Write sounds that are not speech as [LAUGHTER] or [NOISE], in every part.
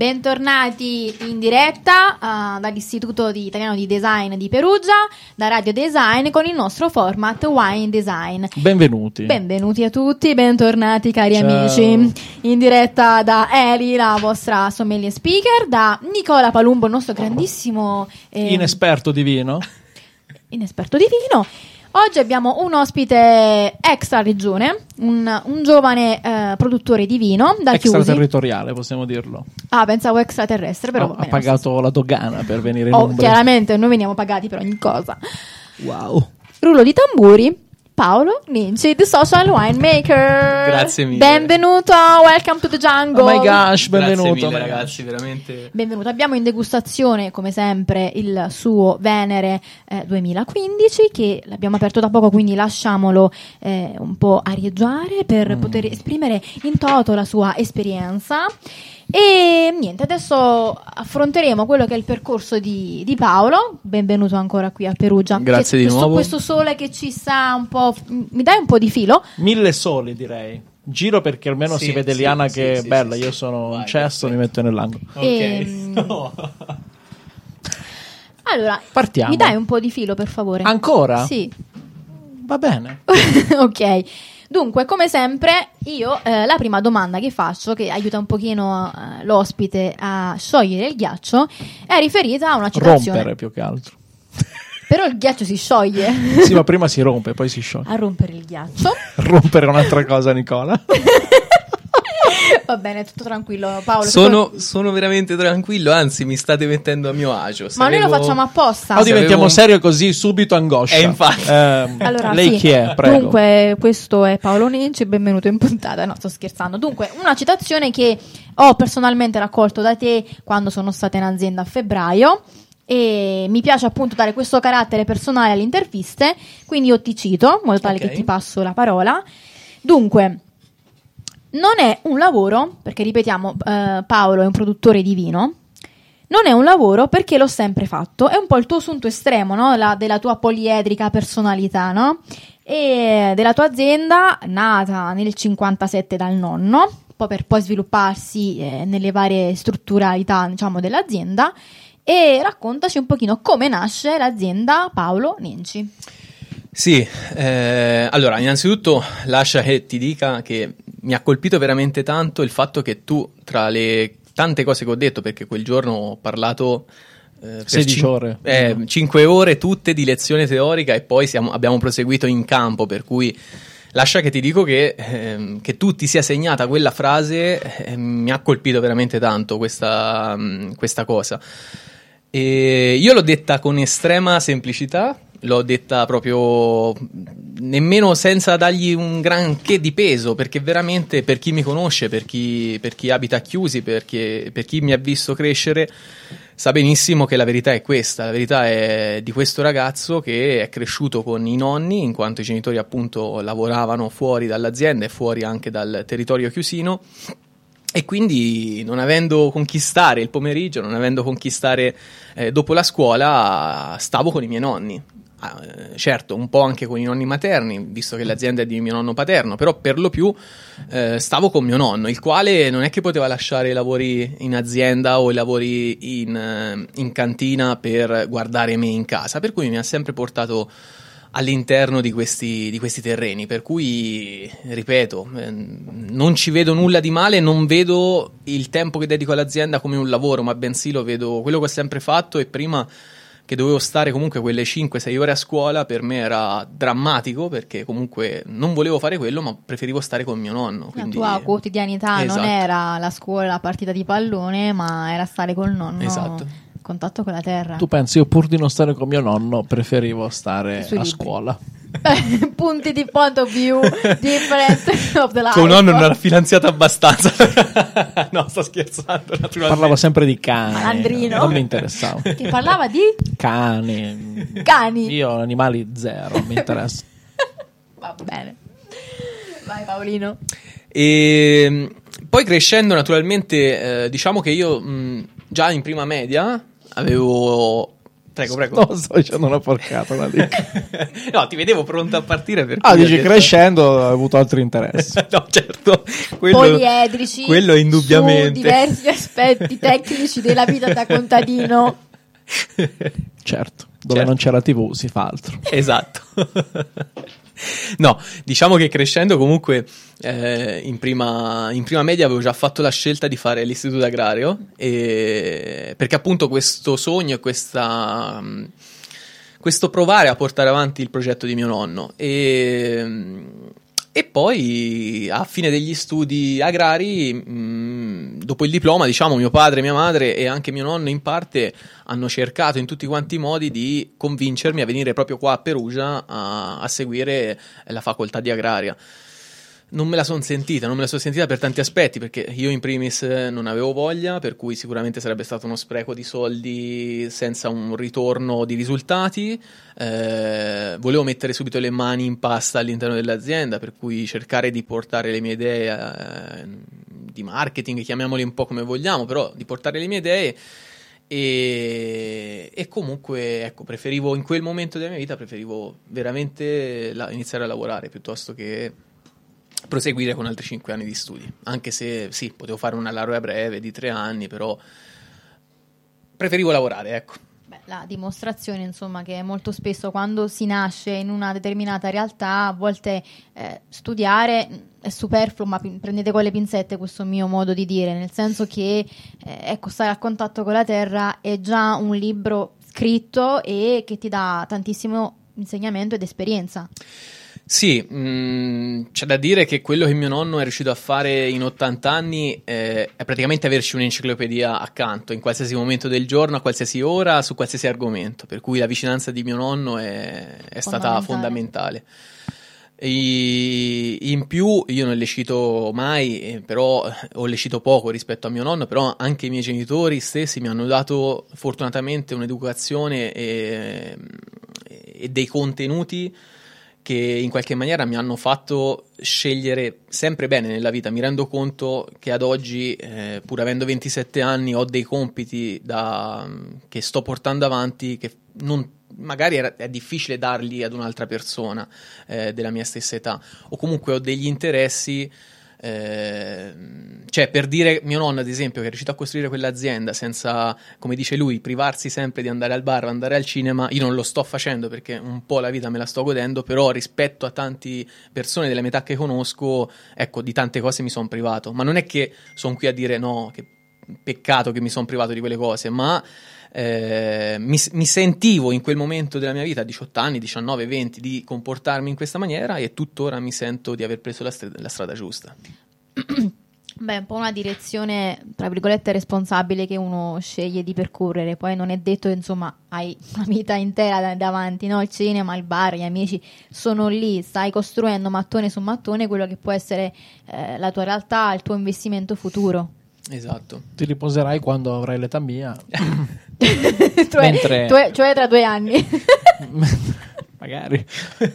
Bentornati in diretta uh, dall'Istituto di Italiano di Design di Perugia, da Radio Design con il nostro format Wine Design. Benvenuti. Benvenuti a tutti, bentornati cari Ciao. amici. In diretta da Eli, la vostra sommelier speaker, da Nicola Palumbo, il nostro grandissimo eh, Inesperto di vino? [LAUGHS] inesperto di vino. Oggi abbiamo un ospite extra regione, un, un giovane eh, produttore di vino da. Extraterritoriale, possiamo dirlo. Ah, pensavo extraterrestre, però ha, va ha pagato la dogana per venire in Oh, Umbria. chiaramente noi veniamo pagati per ogni cosa. Wow. Rullo di tamburi. Paolo Ninci, The Social Winemaker. Grazie mille. Benvenuto, welcome to the jungle. Oh my gosh, benvenuto. Grazie mille, ragazzi, veramente. Benvenuto, abbiamo in degustazione come sempre il suo Venere eh, 2015 che l'abbiamo aperto da poco quindi lasciamolo eh, un po' arieggiare per Mm. poter esprimere in toto la sua esperienza e niente adesso affronteremo quello che è il percorso di, di Paolo benvenuto ancora qui a Perugia Grazie Che- di questo, nuovo. questo sole che ci sta un po' mi dai un po' di filo? Mille soli, direi. Giro perché almeno Sì, si vede sì, Liana sì, che è sì, bella. sì, Io sono un Vai, cesso, mi perfetto. metto nell'angolo. Ok. Ehm, [LAUGHS] No. allora Partiamo. mi dai un po' di filo per favore? Ancora? Sì Va bene. [LAUGHS] ok. Dunque, come sempre, io eh, la prima domanda che faccio, che aiuta un pochino eh, l'ospite a sciogliere il ghiaccio, è riferita a una citazione. Rompere più che altro. Però il ghiaccio si scioglie. Sì, ma prima si rompe, poi si scioglie. a rompere il ghiaccio. [LAUGHS] Rompere è un'altra cosa, Nicola. [LAUGHS] [LAUGHS] Va bene, tutto tranquillo, Paolo. Sono, sono veramente tranquillo, anzi mi state mettendo a mio agio. Ma noi lo Sapevo- facciamo apposta. O diventiamo avevo un- serio così subito angoscia. Eh, infatti. Ehm, Allora, lei sì. chi è? Prego. Dunque, questo è Paolo Ninci, benvenuto in puntata. No, sto scherzando. Dunque, una citazione che ho personalmente raccolto da te quando sono stata in azienda a febbraio. E mi piace appunto dare questo carattere personale alle interviste, quindi io ti cito, in modo tale Ok. che ti passo la parola. Dunque, non è un lavoro, perché ripetiamo, eh, Paolo è un produttore di vino, non è un lavoro perché l'ho sempre fatto. È un po' il tuo assunto estremo, no? La- della tua poliedrica personalità, no? E della tua azienda, nata nel 57 dal nonno, poi per poi svilupparsi eh, nelle varie strutturalità, diciamo, dell'azienda. E raccontaci un pochino come nasce l'azienda Paolo Nenci. Sì, eh, allora innanzitutto lascia che ti dica che mi ha colpito veramente tanto il fatto che tu tra le tante cose che ho detto, perché quel giorno ho parlato... eh, per 16 cin- ore. eh, 5 ore tutte di lezione teorica e poi siamo- abbiamo proseguito in campo, per cui lascia che ti dico che, ehm, che tu ti sia segnata quella frase, eh, mi ha colpito veramente tanto questa, mm, questa cosa. E io l'ho detta con estrema semplicità, l'ho detta proprio nemmeno senza dargli un granché di peso, perché veramente per chi mi conosce, per chi, per chi abita Chiusi, perché- per chi mi ha visto crescere, sa benissimo che la verità è questa, la verità è di questo ragazzo che è cresciuto con i nonni, in quanto i genitori appunto lavoravano fuori dall'azienda e fuori anche dal territorio chiusino. E quindi non avendo conquistare il pomeriggio, non avendo conquistare eh, dopo la scuola, stavo con i miei nonni. Ah, eh, certo, un po' anche con i nonni materni, visto che l'azienda è di mio nonno paterno, però per lo più eh, stavo con mio nonno, il quale non è che poteva lasciare i lavori in azienda o i lavori in, eh, in cantina per guardare me in casa, per cui mi ha sempre portato all'interno di questi, di questi terreni. Per cui, ripeto, eh, non ci vedo nulla di male, non vedo il tempo che dedico all'azienda come un lavoro, ma bensì lo vedo quello che ho sempre fatto e prima che dovevo stare comunque quelle 5-6 ore a scuola per me era drammatico perché comunque non volevo fare quello ma preferivo stare con mio nonno quindi... La tua quotidianità non Esatto. era la scuola, la partita di pallone, ma era stare col nonno. Esatto. Contatto con la terra. Tu pensi, io pur di non stare con mio nonno, preferivo stare a scuola. [LAUGHS] Punti di point of view different of the life. Tuo nonno non era finanziato abbastanza. [LAUGHS] no, sto scherzando, naturalmente. Parlavo sempre di cani. Malandrino. Non mi interessava. Che parlava di Cani. cani. Io animali zero, mi interessa. [LAUGHS] Va bene. Vai Paolino. E mh, poi crescendo, naturalmente, eh, diciamo che io mh, già in prima media avevo Prego, prego. No, sto dicendo una porcata lì. [LAUGHS] no, ti vedevo pronto a partire per Ah, dici detto- crescendo hai avuto altri interessi. [LAUGHS] no, certo. Quello, poliedrici quello indubbiamente. su diversi aspetti [LAUGHS] tecnici della vita da contadino. Certo, dove Certo. non c'è la TV si fa altro. Esatto. [LAUGHS] no, diciamo che crescendo comunque eh, in, prima, in prima media avevo già fatto la scelta di fare l'istituto agrario e- perché appunto questo sogno e questa, questo provare a portare avanti il progetto di mio nonno. E, e poi a fine degli studi agrari, mh, dopo il diploma, diciamo, mio padre, mia madre e anche mio nonno in parte hanno cercato in tutti quanti i modi di convincermi a venire proprio qua a Perugia a, a seguire la facoltà di agraria. Non me la sono sentita, non me la sono sentita per tanti aspetti, perché io in primis eh, non avevo voglia, per cui sicuramente sarebbe stato uno spreco di soldi senza un ritorno di risultati. Eh, volevo mettere subito le mani in pasta all'interno dell'azienda, per cui cercare di portare le mie idee eh, di marketing, chiamiamole un po' come vogliamo, però di portare le mie idee e, e comunque, ecco, preferivo in quel momento della mia vita, preferivo veramente la- iniziare a lavorare piuttosto che proseguire con altri 5 anni di studi. Anche se sì, potevo fare una laurea breve di 3 anni, però preferivo lavorare, ecco. La dimostrazione, insomma, che molto spesso quando si nasce in una determinata realtà, a volte eh, studiare è superfluo, ma pi- prendete con le pinzette questo mio modo di dire, nel senso che eh, ecco, stare a contatto con la terra è già un libro scritto e che ti dà tantissimo insegnamento ed esperienza. Sì, mh, c'è da dire che quello che mio nonno è riuscito a fare in 80 anni eh, è praticamente averci un'enciclopedia accanto in qualsiasi momento del giorno, a qualsiasi ora, su qualsiasi argomento. Per cui la vicinanza di mio nonno è, è stata Fondamentale. in più, io non le cito mai, eh, però ho le cito poco rispetto a mio nonno, però anche i miei genitori stessi mi hanno dato fortunatamente un'educazione e, e dei contenuti che in qualche maniera mi hanno fatto scegliere sempre bene nella vita. Mi rendo conto che ad oggi, eh, pur avendo 27 anni, ho dei compiti da- che sto portando avanti che non- magari è difficile darli ad un'altra persona eh, della mia stessa età, o comunque ho degli interessi. Eh, cioè, per dire mio nonno, ad esempio, che è riuscito a costruire quell'azienda senza, come dice lui, privarsi sempre di andare al bar andare al cinema, io non lo sto facendo perché un po' la vita me la sto godendo, però rispetto a tante persone della metà che conosco, ecco, di tante cose mi sono privato. Ma non è che sono qui a dire no, che peccato che mi sono privato di quelle cose, ma eh, mi, mi sentivo in quel momento della mia vita, a 18 anni, 19, 20, di comportarmi in questa maniera e tuttora mi sento di aver preso la, stra- la strada giusta. [CLEARS THROAT] Beh, è un po' una direzione, tra virgolette, responsabile che uno sceglie di percorrere. Poi non è detto, insomma, hai una vita intera da- davanti, no? Il cinema, il bar, gli amici sono lì, stai costruendo mattone su mattone quello che può essere eh, la tua realtà, il tuo investimento futuro. Esatto. Ti riposerai quando avrai l'età mia. [LAUGHS] cioè, Mentre- cioè- cioè tra due anni. [LAUGHS] Magari.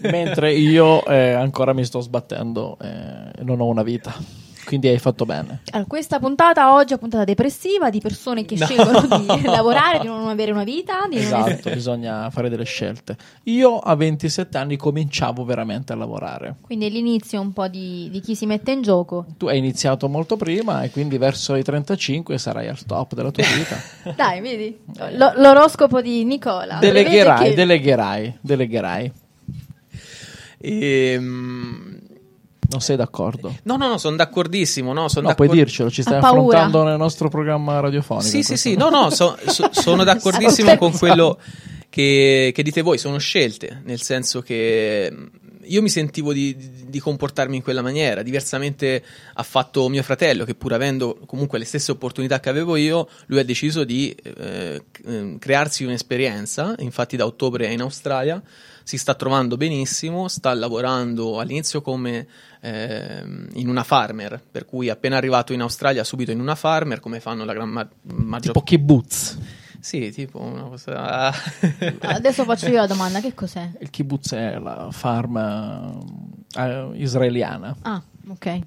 Mentre io eh, ancora mi sto sbattendo e non ho una vita. Quindi hai fatto bene. Allora, questa puntata oggi è una puntata depressiva di persone che No. scelgono di [LAUGHS] lavorare, di non avere una vita, di non essere- Esatto, bisogna fare delle scelte. Io a 27 anni cominciavo veramente a lavorare. Quindi è l'inizio un po' di, di chi si mette in gioco. Tu hai iniziato molto prima e quindi verso i 35 sarai al top della tua vita. [LAUGHS] Dai, vedi? Lo- l'oroscopo di Nicola. delegherai, che- delegherai, delegherai. Ehm, Non sei d'accordo? no, no, no, sono d'accordissimo. No, sono No, puoi d'accordo- dircelo, ci stai affrontando nel nostro programma radiofonico. Sì, sì, sì, no, no, so- so- sono [LAUGHS] d'accordissimo con quello che, che dite voi, sono scelte, nel senso che mh, io mi sentivo di, di- comportarmi in quella maniera, diversamente ha fatto mio fratello, che pur avendo comunque le stesse opportunità che avevo io, lui ha deciso di eh, ehm, crearsi un'esperienza, infatti da ottobre è in Australia, si sta trovando benissimo, sta lavorando all'inizio come ehm, in una farmer, per cui appena arrivato in Australia subito in una farmer, come fanno la gran ma- maggior Tipo kibbutz. Sì, tipo una cosa... [LAUGHS] Adesso faccio io la domanda, che cos'è? Il kibbutz è la farm eh, israeliana. Ah, ok.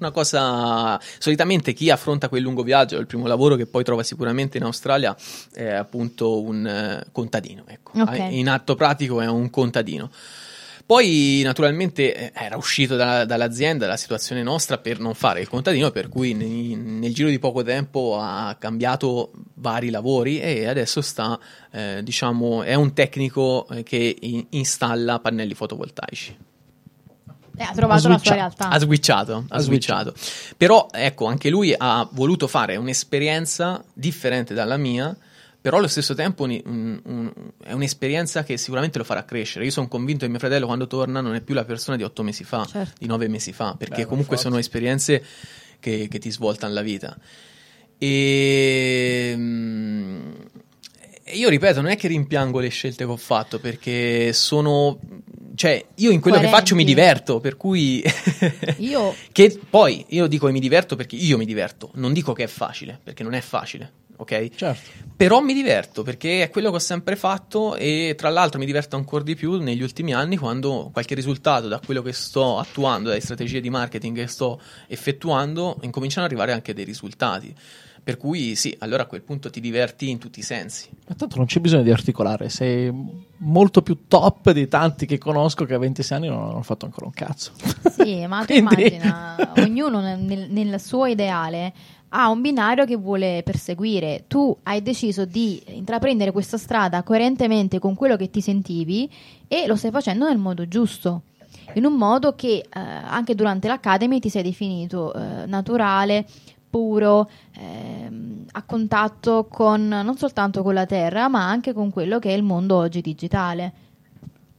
Una cosa. Solitamente chi affronta quel lungo viaggio, il primo lavoro che poi trova sicuramente in Australia, è appunto un eh, contadino. Ecco. Ok. In atto pratico è un contadino. Poi naturalmente eh, era uscito da- dall'azienda la situazione nostra per non fare il contadino, per cui nei- nel giro di poco tempo ha cambiato vari lavori e adesso sta, eh, diciamo, è un tecnico eh, che in- installa pannelli fotovoltaici. Eh, ha trovato la sua realtà. Ha switchato, ha Ha switchato. Però ecco, anche lui ha voluto fare un'esperienza differente dalla mia, però allo stesso tempo un- un- un- è un'esperienza che sicuramente lo farà crescere. Io sono convinto che mio fratello quando torna non è più la persona di otto mesi fa, Certo. di nove mesi fa, perché Beh, comunque forza. sono esperienze che, che ti svoltano la vita. E mm, io ripeto, non è che rimpiango le scelte che ho fatto perché sono. Cioè, io in quello che Coerenti. faccio mi diverto, per cui. [LAUGHS] Io Che poi io dico che mi diverto perché io mi diverto, non dico che è facile, perché non è facile, ok? Certo. Però mi diverto perché è quello che ho sempre fatto e tra l'altro mi diverto ancora di più negli ultimi anni quando qualche risultato da quello che sto attuando, dalle strategie di marketing che sto effettuando, incominciano ad arrivare anche dei risultati. Per cui sì, allora a quel punto ti diverti in tutti i sensi. Ma tanto non c'è bisogno di articolare, sei molto più top di tanti che conosco che a 26 anni non hanno fatto ancora un cazzo. Sì, ma tu [LAUGHS] Quindi- immagina, [LAUGHS] ognuno nel, nel- nel suo ideale ha un binario che vuole perseguire. Tu hai deciso di intraprendere questa strada coerentemente con quello che ti sentivi e lo stai facendo nel modo giusto. In un modo che eh, anche durante l'Academy ti sei definito eh, naturale, puro, ehm, a contatto con non soltanto con la terra, ma anche con quello che è il mondo oggi digitale.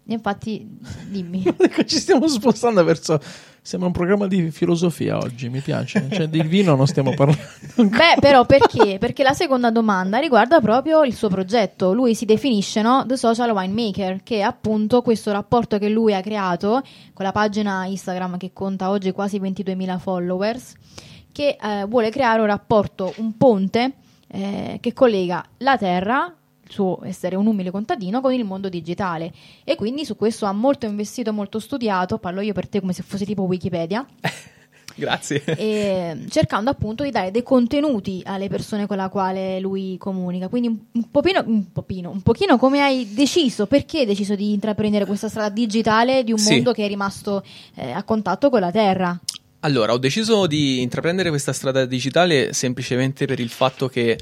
Infatti, dimmi. [LAUGHS] Ci stiamo spostando verso. Sembra un programma di filosofia oggi, mi piace. Cioè, di vino non stiamo parlando. [LAUGHS] Beh, però perché? Perché la seconda domanda riguarda proprio il suo progetto. Lui si definisce no? The Social Winemaker, che è appunto questo rapporto che lui ha creato con la pagina Instagram che conta oggi quasi 22.000 followers, che eh, vuole creare un rapporto, un ponte eh, che collega la terra, il suo essere un umile contadino, con il mondo digitale. E quindi su questo ha molto investito, molto studiato. Parlo io per te come se fosse tipo Wikipedia [LAUGHS] Grazie. e cercando appunto di dare dei contenuti alle persone con la quale lui comunica. Quindi un, un popino, un popino, un pochino come hai deciso, perché hai deciso di intraprendere questa strada digitale di un Sì. mondo che è rimasto eh, a contatto con la terra? Allora, ho deciso di intraprendere questa strada digitale semplicemente per il fatto che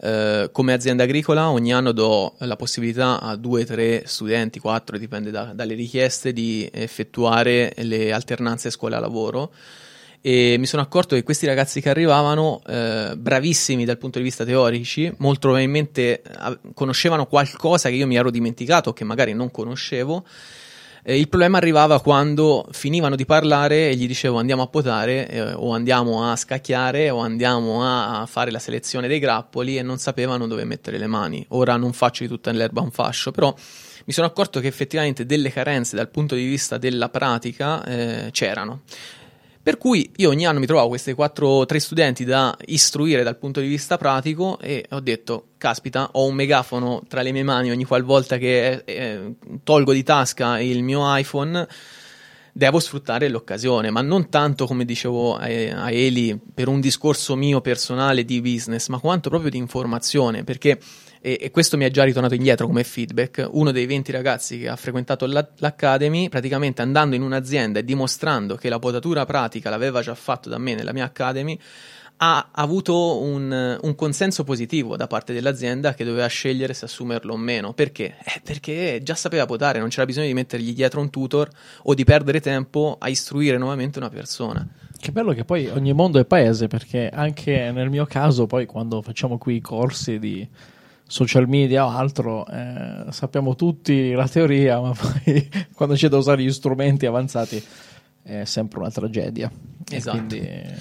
eh, come azienda agricola ogni anno do la possibilità a due, tre studenti, quattro, dipende da- dalle richieste, di effettuare le alternanze scuola-lavoro. E mi sono accorto che questi ragazzi che arrivavano, eh, bravissimi dal punto di vista teorici, molto probabilmente eh, conoscevano qualcosa che io mi ero dimenticato o che magari non conoscevo. Eh, il problema arrivava quando finivano di parlare e gli dicevo andiamo a potare eh, o andiamo a scacchiare o andiamo a fare la selezione dei grappoli e non sapevano dove mettere le mani. Ora non faccio di tutta l'erba un fascio, però mi sono accorto che effettivamente delle carenze dal punto di vista della pratica eh, c'erano. Per cui io ogni anno mi trovavo questi 4-3 studenti da istruire dal punto di vista pratico e ho detto, caspita, ho un megafono tra le mie mani ogni qualvolta che eh, tolgo di tasca il mio iPhone, devo sfruttare l'occasione, ma non tanto come dicevo a, a Eli per un discorso mio personale di business, ma quanto proprio di informazione, perché e, e questo mi è già ritornato indietro come feedback. Uno dei 20 ragazzi che ha frequentato la- l'Academy, praticamente andando in un'azienda e dimostrando che la potatura pratica l'aveva già fatto da me nella mia Academy, ha avuto un, un consenso positivo da parte dell'azienda che doveva scegliere se assumerlo o meno. Perché? Eh, perché già sapeva potare, non c'era bisogno di mettergli dietro un tutor o di perdere tempo a istruire nuovamente una persona. Che bello che poi ogni mondo è paese, perché anche nel mio caso, poi quando facciamo qui i corsi di social media o altro, eh, sappiamo tutti la teoria, ma poi [LAUGHS] quando c'è da usare gli strumenti avanzati è sempre una tragedia. E Esatto. quindi, eh,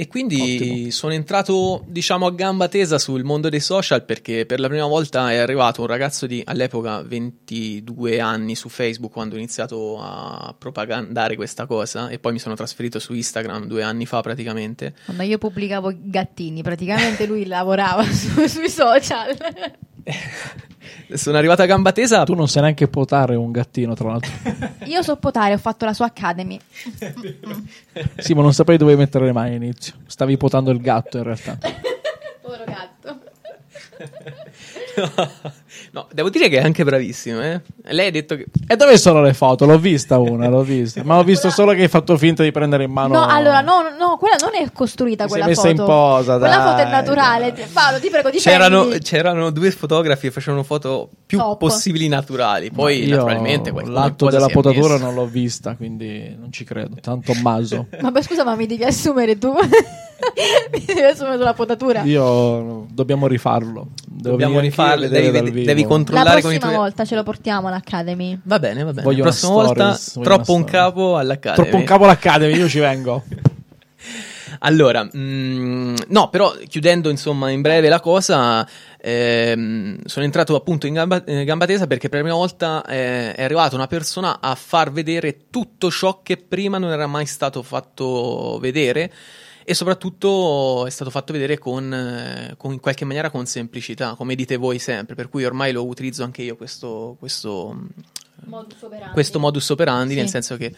E quindi Ottimo. sono entrato, diciamo, a gamba tesa sul mondo dei social perché per la prima volta è arrivato un ragazzo di all'epoca 22 anni su Facebook quando ho iniziato a propagandare questa cosa e poi mi sono trasferito su Instagram due anni fa praticamente. Quando io pubblicavo gattini, praticamente lui [LAUGHS] lavorava su- sui social. [LAUGHS] Sono arrivato a gamba tesa. Tu non sai neanche potare un gattino, tra l'altro. [LAUGHS] Io so potare, ho fatto la sua Academy. [LAUGHS] sì, ma non sapevi dove mettere le mani all'inizio. Stavi potando il gatto in realtà. Povero gatto. no, devo dire che è anche bravissimo. Eh? Lei ha detto che. E dove sono le foto? L'ho vista una, l'ho vista. Ma ho visto solo che hai fatto finta di prendere in mano. No, allora, no, no, quella non è costruita. Quella sei messa foto. in posa, Quella dai, foto è naturale. dai. Paolo, ti prego, difenditi. C'erano, c'erano due fotografi che facevano foto più Top. possibili naturali. Poi, Io naturalmente, qualcuno l'atto della potatura messo. non l'ho vista, quindi non ci credo. Tanto maso. [LAUGHS] Vabbè, scusa, ma mi devi assumere tu. Mi devi assumere sulla potatura. Io dobbiamo rifarlo. Dobbiamo rifarlo. Devi, devi La controllare con i prossima tuoi. volta ce lo portiamo all'Academy. Va bene, va bene. Voglio La una prossima volta, stories, voglio troppo un capo all'Academy. Troppo un capo all'Academy, io ci vengo. [LAUGHS] Allora, mm, no, però chiudendo insomma in breve la cosa, ehm, sono entrato appunto in gamba, eh, gamba tesa perché per la prima volta eh, è arrivata una persona a far vedere tutto ciò che prima non era mai stato fatto vedere e soprattutto è stato fatto vedere con, eh, con- in qualche maniera con semplicità, come dite voi sempre, per cui ormai lo utilizzo anche io questo, questo, Modus operandi. questo modus operandi, Sì. nel senso che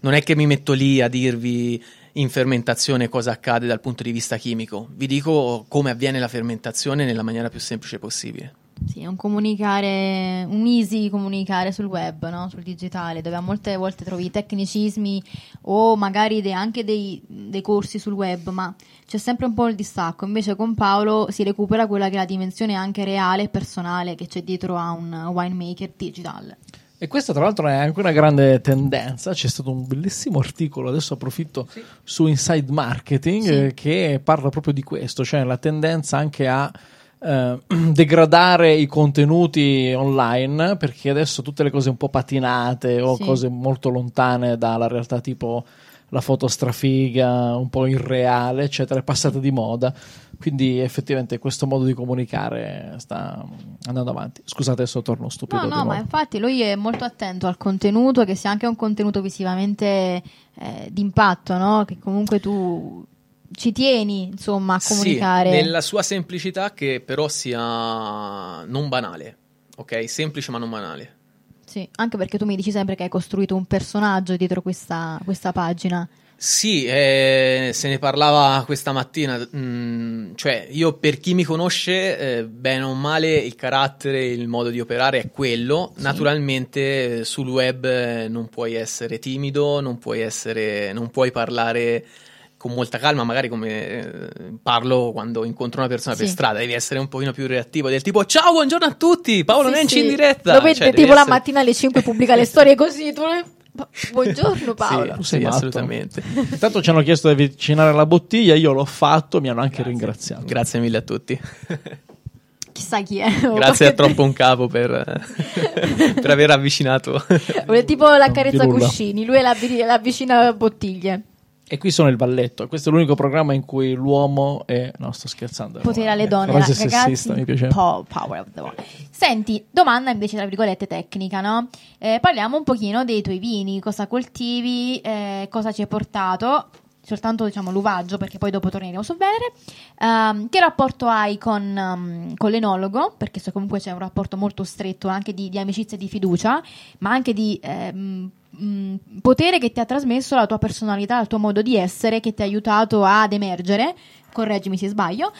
non è che mi metto lì a dirvi in fermentazione cosa accade dal punto di vista chimico, vi dico come avviene la fermentazione nella maniera più semplice possibile. Sì, è un comunicare, un easy comunicare sul web, no? sul digitale, dove a molte volte trovi tecnicismi o magari de- anche dei, dei corsi sul web, ma c'è sempre un po' il distacco. Invece con Paolo si recupera quella che è la dimensione anche reale e personale che c'è dietro a un winemaker digital. E questa, tra l'altro, è anche una grande tendenza. C'è stato un bellissimo articolo, adesso approfitto, su Inside Marketing, Sì. che parla proprio di questo, cioè la tendenza anche a eh, [CLEARS THROAT] degradare i contenuti online, perché adesso tutte le cose un po' patinate o Sì. cose molto lontane dalla realtà, tipo la foto strafiga, un po' irreale, eccetera, è passata di moda. Quindi effettivamente questo modo di comunicare sta andando avanti. Scusate, adesso torno stupido. No, no, ma infatti lui è molto attento al contenuto, che sia anche un contenuto visivamente eh, d'impatto, no? Che comunque tu ci tieni, insomma, a comunicare. Sì, nella sua semplicità che però sia non banale, ok? Semplice ma non banale. Sì, anche perché tu mi dici sempre che hai costruito un personaggio dietro questa, questa pagina. Sì, eh, se ne parlava questa mattina, mm, cioè io per chi mi conosce, eh, bene o male, il carattere, il modo di operare è quello. Sì. Naturalmente eh, sul web eh, non puoi essere timido, non puoi, essere, non puoi parlare con molta calma, magari come eh, parlo quando incontro una persona per Sì. strada, devi essere un pochino più reattivo, del tipo ciao, buongiorno a tutti, Paolo Sì, Nenci sì. in diretta. Lo vedi Cioè, tipo devi la essere- mattina alle 5 pubblica le storie così. Tu... Buongiorno [LAUGHS] Paolo. Tu sei sì, matto. assolutamente. Intanto ci hanno chiesto di avvicinare la bottiglia, io l'ho fatto, mi hanno anche ringraziato. Grazie mille a tutti. Chissà chi è. Grazie a troppo un capo per, [LAUGHS] per aver avvicinato. È tipo la carezza cuscini, lui l'avvi- l'avvicina a bottiglie. E qui sono il balletto. Questo è l'unico programma in cui l'uomo è. No, sto scherzando. Potere alle donne, ragazzi. sessista, mi piace. po- power of the woman. Senti, domanda invece tra virgolette tecnica, no? Eh, parliamo un pochino dei tuoi vini, cosa coltivi, eh, cosa ci hai portato, soltanto diciamo l'uvaggio perché poi dopo torneremo su Venere. Ehm, che rapporto hai con, um, con l'enologo? Perché so comunque c'è un rapporto molto stretto anche di, di amicizia e di fiducia, ma anche di ehm, mh, potere che ti ha trasmesso la tua personalità, il tuo modo di essere, che ti ha aiutato ad emergere. Correggimi se sbaglio.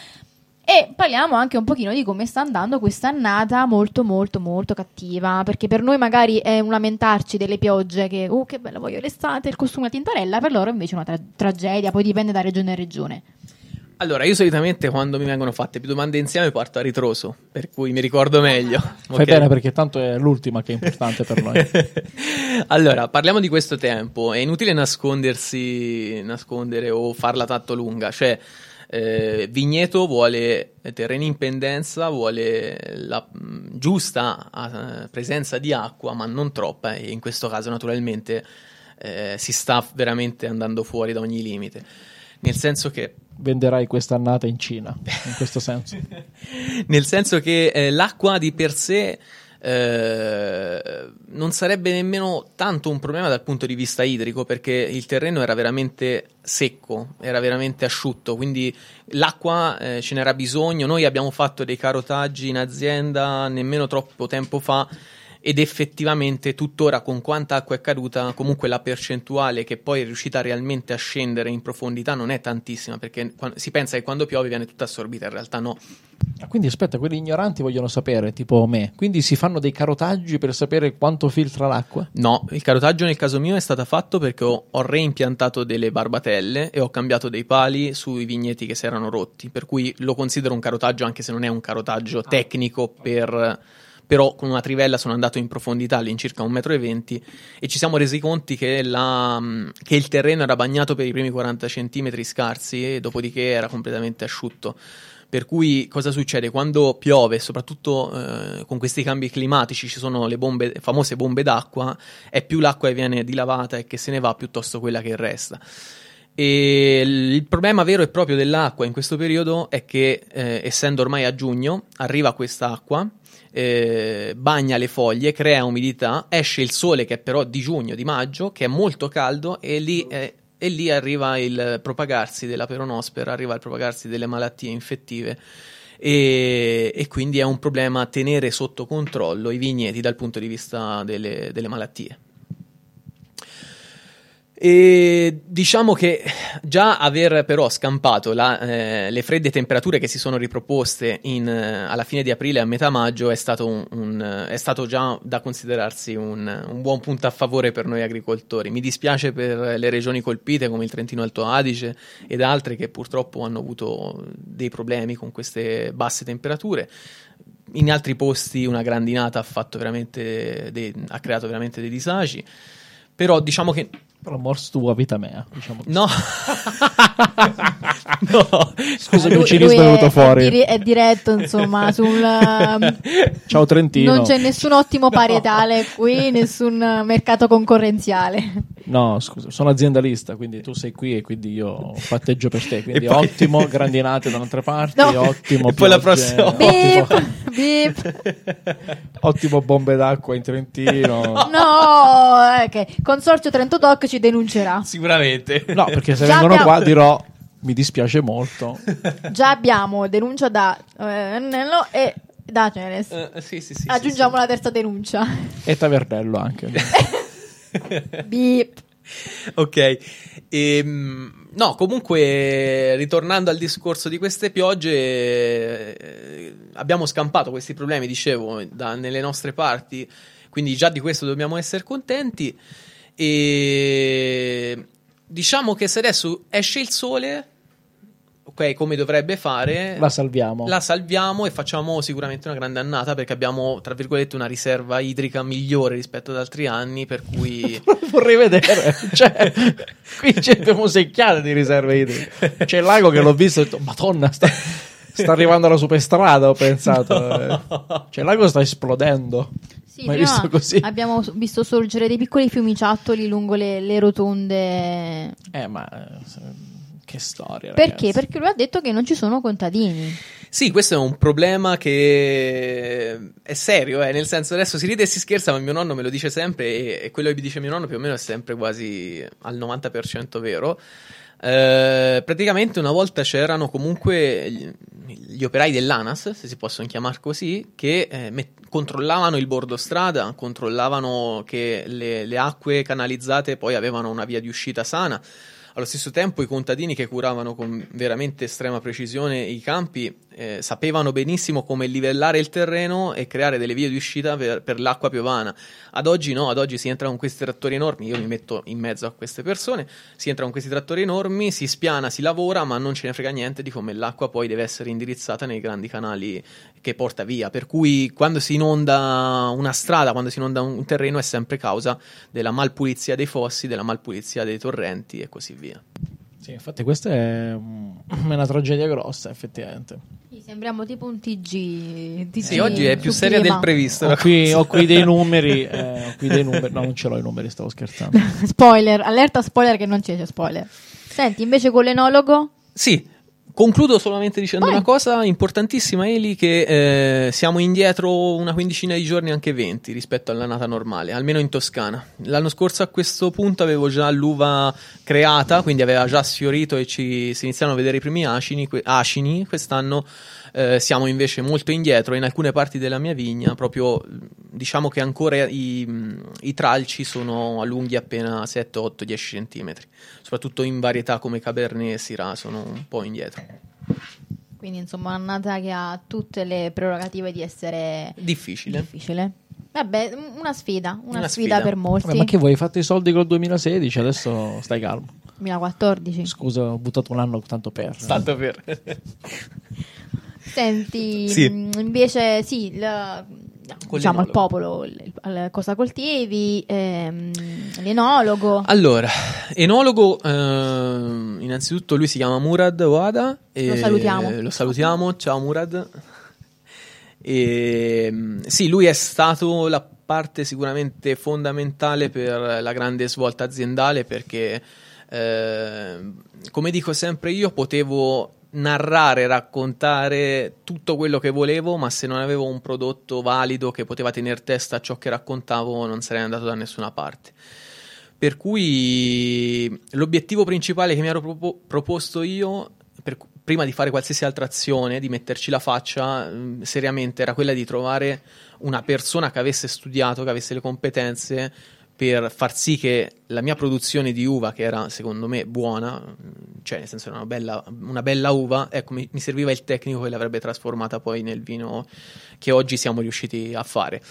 E parliamo anche un pochino di come sta andando questa annata molto molto molto cattiva, perché per noi magari è un lamentarci delle piogge che, oh che bello voglio l'estate, il costume a tintarella, per loro invece è una tra- tragedia, poi dipende da regione a regione. Allora, io solitamente quando mi vengono fatte più domande insieme parto a ritroso, per cui mi ricordo meglio. Fai ok? bene perché tanto è l'ultima che è importante per noi. [LAUGHS] allora, parliamo di questo tempo. È inutile nascondersi, nascondere o farla tanto lunga. Cioè, eh, Vigneto vuole terreni in pendenza, vuole la mh, giusta eh, presenza di acqua, ma non troppa. E in questo caso, naturalmente, eh, si sta veramente andando fuori da ogni limite. Nel senso che Venderai quest'annata in Cina, in questo senso. [LAUGHS] nel senso che eh, l'acqua di per sé eh, non sarebbe nemmeno tanto un problema dal punto di vista idrico perché il terreno era veramente secco, era veramente asciutto, quindi l'acqua eh, ce n'era bisogno. Noi abbiamo fatto dei carotaggi in azienda nemmeno troppo tempo fa ed effettivamente tuttora con quanta acqua è caduta comunque la percentuale che poi è riuscita realmente a scendere in profondità non è tantissima perché si pensa che quando piove viene tutta assorbita in realtà no ah, quindi aspetta quelli ignoranti vogliono sapere tipo me quindi si fanno dei carotaggi per sapere quanto filtra l'acqua? no il carotaggio nel caso mio è stato fatto perché ho, ho reimpiantato delle barbatelle e ho cambiato dei pali sui vigneti che si erano rotti per cui lo considero un carotaggio anche se non è un carotaggio ah. tecnico per però con una trivella sono andato in profondità all'incirca 1,20 m e ci siamo resi conti che, la, che, il terreno era bagnato per i primi 40 cm scarsi e dopodiché era completamente asciutto. Per cui cosa succede? Quando piove, soprattutto eh, con questi cambi climatici, ci sono le bombe, famose bombe d'acqua, è più l'acqua che viene dilavata e che se ne va piuttosto quella che resta. E il problema vero e proprio dell'acqua in questo periodo è che, eh, essendo ormai a giugno, arriva questa acqua eh, bagna le foglie, crea umidità, esce il sole che è però di giugno, di maggio, che è molto caldo e lì, eh, e lì arriva il propagarsi della peronospera, arriva il propagarsi delle malattie infettive. E, e, quindi è un problema tenere sotto controllo i vigneti dal punto di vista delle, delle malattie. E diciamo che già aver però scampato la, eh, le fredde temperature che si sono riproposte in, eh, alla fine di aprile e a metà maggio è stato, un, un, è stato già da considerarsi un, un, buon punto a favore per noi agricoltori. Mi dispiace per le regioni colpite come il Trentino Alto Adige ed altre che purtroppo hanno avuto dei problemi con queste basse temperature in altri posti una grandinata ha, dei, ha creato veramente dei disagi. Però diciamo che però morso tua vita mea, diciamo No. [LAUGHS] no. Scusa che il cinismo è venuto fuori. È, di- è, diretto, insomma, [LAUGHS] sul... Um, Ciao Trentino. Non c'è nessun ottimo parietale qui, nessun mercato concorrenziale. No, scusa, sono aziendalista, quindi tu sei qui e quindi io patteggio per te. Quindi poi... ottimo, [LAUGHS] grandinate da un'altre parti, no. ottimo. E poi la prossima. Beep. ottimo bombe d'acqua in Trentino. No, ok. Consorzio Trento Doc ci denuncerà. Sicuramente. No, perché se Già vengono abbiamo... qua dirò mi dispiace molto. [LAUGHS] Già abbiamo denuncia da eh, Nello e da Ceres. Uh, sì, sì, sì, Aggiungiamo la terza denuncia. [LAUGHS] E Tavernello anche. [LAUGHS] Beep. Ok. Ehm, no, comunque, ritornando al discorso di queste piogge, eh, abbiamo scampato questi problemi, dicevo, da, nelle nostre parti, quindi già di questo dobbiamo essere contenti. E diciamo che se adesso esce il sole, ok, come dovrebbe fare, la salviamo. La salviamo e facciamo sicuramente una grande annata perché abbiamo, tra virgolette, una riserva idrica migliore rispetto ad altri anni. Per cui [LAUGHS] vorrei vedere, [LAUGHS] cioè, qui ci abbiamo secchiate di riserve idriche. C'è il lago che l'ho visto e ho detto, Madonna, sta, sta arrivando la superstrada. Ho pensato, no. [LAUGHS] cioè, il lago sta esplodendo. Sì, Mai visto così? Abbiamo visto sorgere dei piccoli fiumiciattoli lungo le, le rotonde. Eh, ma eh, che storia. Perché? Perché lui ha detto che non ci sono contadini. Sì, questo è un problema che è serio, eh? nel senso adesso si ride e si scherza, ma mio nonno me lo dice sempre e, e quello che mi dice mio nonno più o meno è sempre quasi al 90% vero. Eh, praticamente una volta c'erano comunque gli, gli, operai dell'ANAS, se si possono chiamare così, che eh, met- controllavano il bordo strada, controllavano che le, le acque canalizzate poi avevano una via di uscita sana allo stesso tempo i contadini che curavano con veramente estrema precisione i campi eh, sapevano benissimo come livellare il terreno e creare delle vie di uscita per, per, l'acqua piovana. Ad oggi no, ad oggi si entra con questi trattori enormi, io mi metto in mezzo a queste persone, si entra con questi trattori enormi, si spiana, si lavora, ma non ce ne frega niente di come l'acqua poi deve essere indirizzata nei grandi canali che porta via. Per cui quando si inonda una strada, quando si inonda un terreno è sempre causa della malpulizia dei fossi, della malpulizia dei torrenti e così via. Sì, infatti questa è [CLEARS THROAT] una tragedia grossa, effettivamente. Sembriamo tipo un TG. TG sì, oggi è più seria clima. del previsto. Ho qui, ho qui dei [LAUGHS] numeri, eh, ho qui dei numeri. No, non ce l'ho i numeri, stavo scherzando. [LAUGHS] spoiler, allerta spoiler che non c'è, c'è spoiler. Senti, invece con l'enologo? Sì, Concludo solamente dicendo Vai. una cosa importantissima, Eli, che eh, siamo indietro una quindicina di giorni, anche 20, rispetto all'annata normale, almeno in Toscana. L'anno scorso a questo punto avevo già l'uva creata, quindi aveva già sfiorito e ci, si iniziano a vedere i primi acini, que- acini. quest'anno eh, siamo invece molto indietro in alcune parti della mia vigna, proprio diciamo che ancora i, i tralci sono a lunghi appena 7, 8, 10 centimetri, soprattutto in varietà come Cabernet e Syrah sono un po' indietro. Quindi, insomma, un'annata che ha tutte le prerogative di essere Difficile. difficile. Vabbè, una sfida, una, Una sfida, sfida. per molti. Vabbè, ma che vuoi? Hai fatto i soldi col 2016, adesso stai calmo. 2014. Scusa, ho buttato un anno tanto per. Tanto per... [LAUGHS] Senti, Sì. mh, invece, sì, la- diciamo il l'enologo. popolo, il- cosa coltivi, ehm, l'enologo. Allora, enologo, ehm, innanzitutto lui si chiama Murad Oada. e- Lo salutiamo. Lo salutiamo, ciao Murad. E, mm, sì, lui è stato la parte sicuramente fondamentale per la grande svolta aziendale perché, ehm, come dico sempre io, potevo narrare, raccontare tutto quello che volevo, ma se non avevo un prodotto valido che poteva tenere testa a ciò che raccontavo, non sarei andato da nessuna parte. Per cui l'obiettivo principale che mi ero propo- proposto io, per- prima di fare qualsiasi altra azione, di metterci la faccia, seriamente, era quella di trovare una persona che avesse studiato, che avesse le competenze per far sì che la mia produzione di uva, che era secondo me buona, cioè nel senso era una bella, una bella uva, ecco, mi, mi serviva il tecnico che l'avrebbe trasformata poi nel vino che oggi siamo riusciti a fare.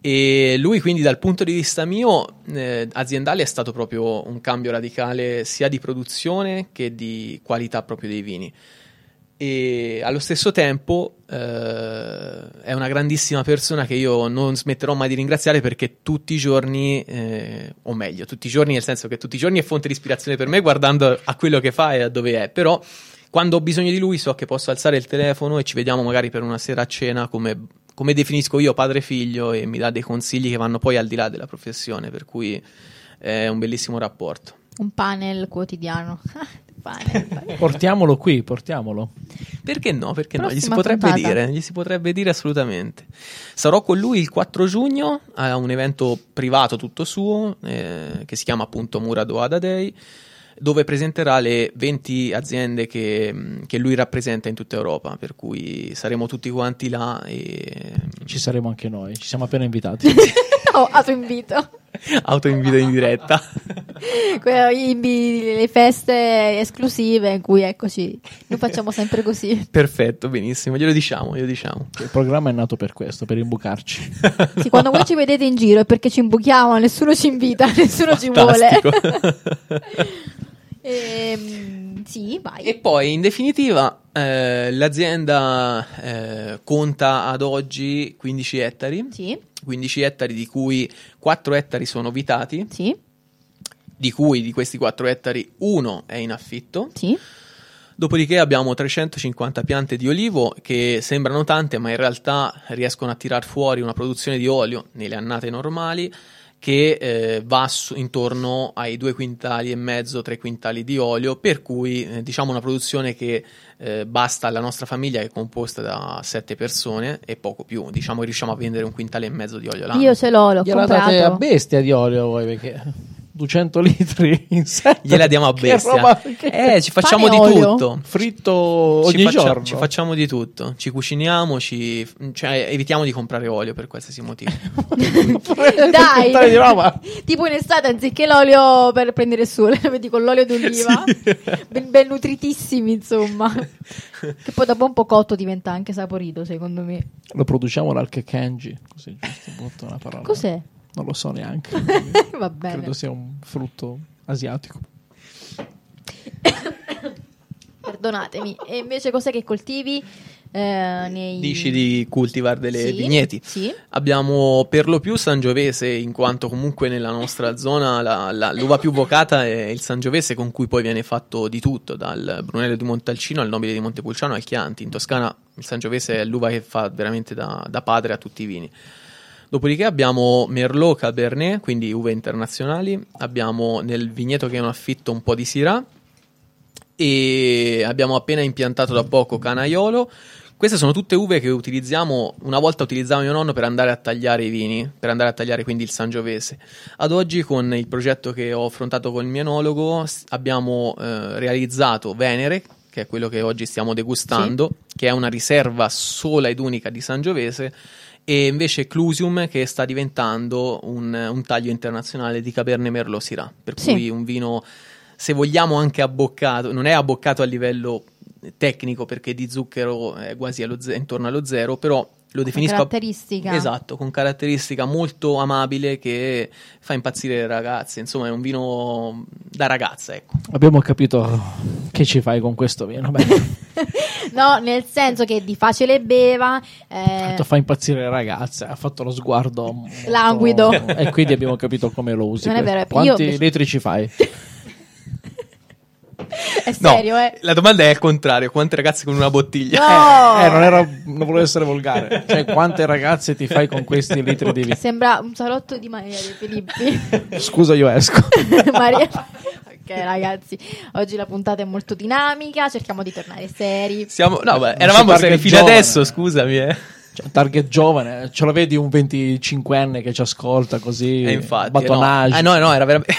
E lui quindi dal punto di vista mio eh, aziendale è stato proprio un cambio radicale sia di produzione che di qualità proprio dei vini e allo stesso tempo eh, è una grandissima persona che io non smetterò mai di ringraziare perché tutti i giorni, eh, o meglio, tutti i giorni nel senso che tutti i giorni è fonte di ispirazione per me guardando a quello che fa e a dove è, però quando ho bisogno di lui so che posso alzare il telefono e ci vediamo magari per una sera a cena come, come definisco io padre figlio e mi dà dei consigli che vanno poi al di là della professione, per cui è un bellissimo rapporto. Un panel quotidiano. [LAUGHS] Portiamolo qui, portiamolo. Perché no? Perché no? Gli si Prossima potrebbe puntata. dire, gli si potrebbe dire assolutamente. Sarò con lui il 4 giugno a un evento privato tutto suo eh, che si chiama appunto Murado Ada Day dove presenterà le 20 aziende che, mh, che lui rappresenta in tutta Europa, per cui saremo tutti quanti là e Ci saremo anche noi, ci siamo appena invitati. [LAUGHS] oh, autoinvito. [LAUGHS] autoinvito in diretta. [LAUGHS] Le feste esclusive in cui eccoci, noi facciamo sempre così. Perfetto, benissimo, glielo diciamo, glielo diciamo. Il programma è nato per questo, per imbucarci. Sì, quando voi ci vedete in giro è perché ci imbuchiamo, nessuno ci invita, [LAUGHS] nessuno ci vuole. Fantastico. Ehm, sì, vai. E poi, in definitiva, eh, l'azienda eh, conta ad oggi 15 ettari, Sì, 15 ettari di cui 4 ettari sono vitati, sì, di cui di questi 4 ettari uno è in affitto. sì. Dopodiché abbiamo 350 piante di olivo che sembrano tante, ma in realtà riescono a tirar fuori una produzione di olio nelle annate normali che eh, va su- intorno ai 2 quintali e mezzo, 3 quintali di olio, per cui eh, diciamo una produzione che eh, basta alla nostra famiglia che è composta da 7 persone e poco più, diciamo che riusciamo a vendere un quintale e mezzo di olio l'anno. Io ce l'ho, l'ho Gliela date a comprato. bestia di olio voi perché 200 litri [LAUGHS] in set. Gliela diamo a bestia. roba- che- Eh, ci facciamo Pane di olio? tutto. Fritto ogni ci, faccia- giorno. ci facciamo di tutto, ci cuciniamo, ci, cioè, evitiamo di comprare olio per qualsiasi motivo. [LAUGHS] [LAUGHS] Dai, tipo in estate anziché l'olio per prendere il sole, vedi con l'olio d'oliva, ben, ben nutritissimi insomma, che poi dopo un po' cotto diventa anche saporito secondo me. Lo produciamo dal Kenji, così giusto, butto una parola. Cos'è? Non lo so neanche. [LAUGHS] Va bene. Credo sia un frutto asiatico. [COUGHS] Perdonatemi. E invece cos'è che coltivi? eh, nei... Dici di coltivare delle Sì, vigneti. Sì. Abbiamo per lo più Sangiovese, in quanto comunque nella nostra zona la- la- l'uva più vocata è il Sangiovese, con cui poi viene fatto di tutto, dal Brunello di Montalcino al Nobile di Montepulciano al Chianti. In Toscana il Sangiovese è l'uva che fa veramente da, da padre a tutti i vini. Dopodiché abbiamo Merlot Cabernet, quindi uve internazionali. Abbiamo nel vigneto che è un affitto un po' di Syrah. e abbiamo appena impiantato da poco Canaiolo. Queste sono tutte uve che utilizziamo, una volta utilizzavo mio nonno per andare a tagliare i vini, per andare a tagliare quindi il Sangiovese. Ad oggi con il progetto che ho affrontato con il mio enologo abbiamo eh, realizzato Venere, che è quello che oggi stiamo degustando, sì. che è una riserva sola ed unica di Sangiovese, e invece Clusium che sta diventando un, un taglio internazionale di Cabernet Merlot Syrah, per sì. cui un vino, se vogliamo anche abboccato, non è abboccato a livello tecnico perché di zucchero è quasi ze- intorno allo zero, però lo definisco caratteristica. esatto, con caratteristica molto amabile che fa impazzire le ragazze. Insomma, è un vino da ragazza, ecco. Abbiamo capito che ci fai con questo vino. [LAUGHS] no, nel senso che di facile beva. Eh... Fa impazzire le ragazze, ha fatto lo sguardo molto... languido. E quindi abbiamo capito come lo usi. Non è vero, Quanti io... litri ci fai? [LAUGHS] [LAUGHS] È serio, no, eh? La domanda è al contrario: quante ragazze con una bottiglia? No! Eh, eh non, era, non volevo essere volgare. [LAUGHS] Cioè, quante ragazze ti fai con questi litri di vino? Sembra un salotto di Maria De Filippi. [LAUGHS] Scusa, io esco. Maria. Ok, ragazzi, oggi la puntata è molto dinamica. Cerchiamo di tornare seri. Siamo, no, beh, eravamo seri fino giovane. adesso, scusami. Eh. Cioè, target giovane, ce lo vedi un 25enne che ci ascolta così? E infatti, battonage. No. Eh, no, no, era veramente.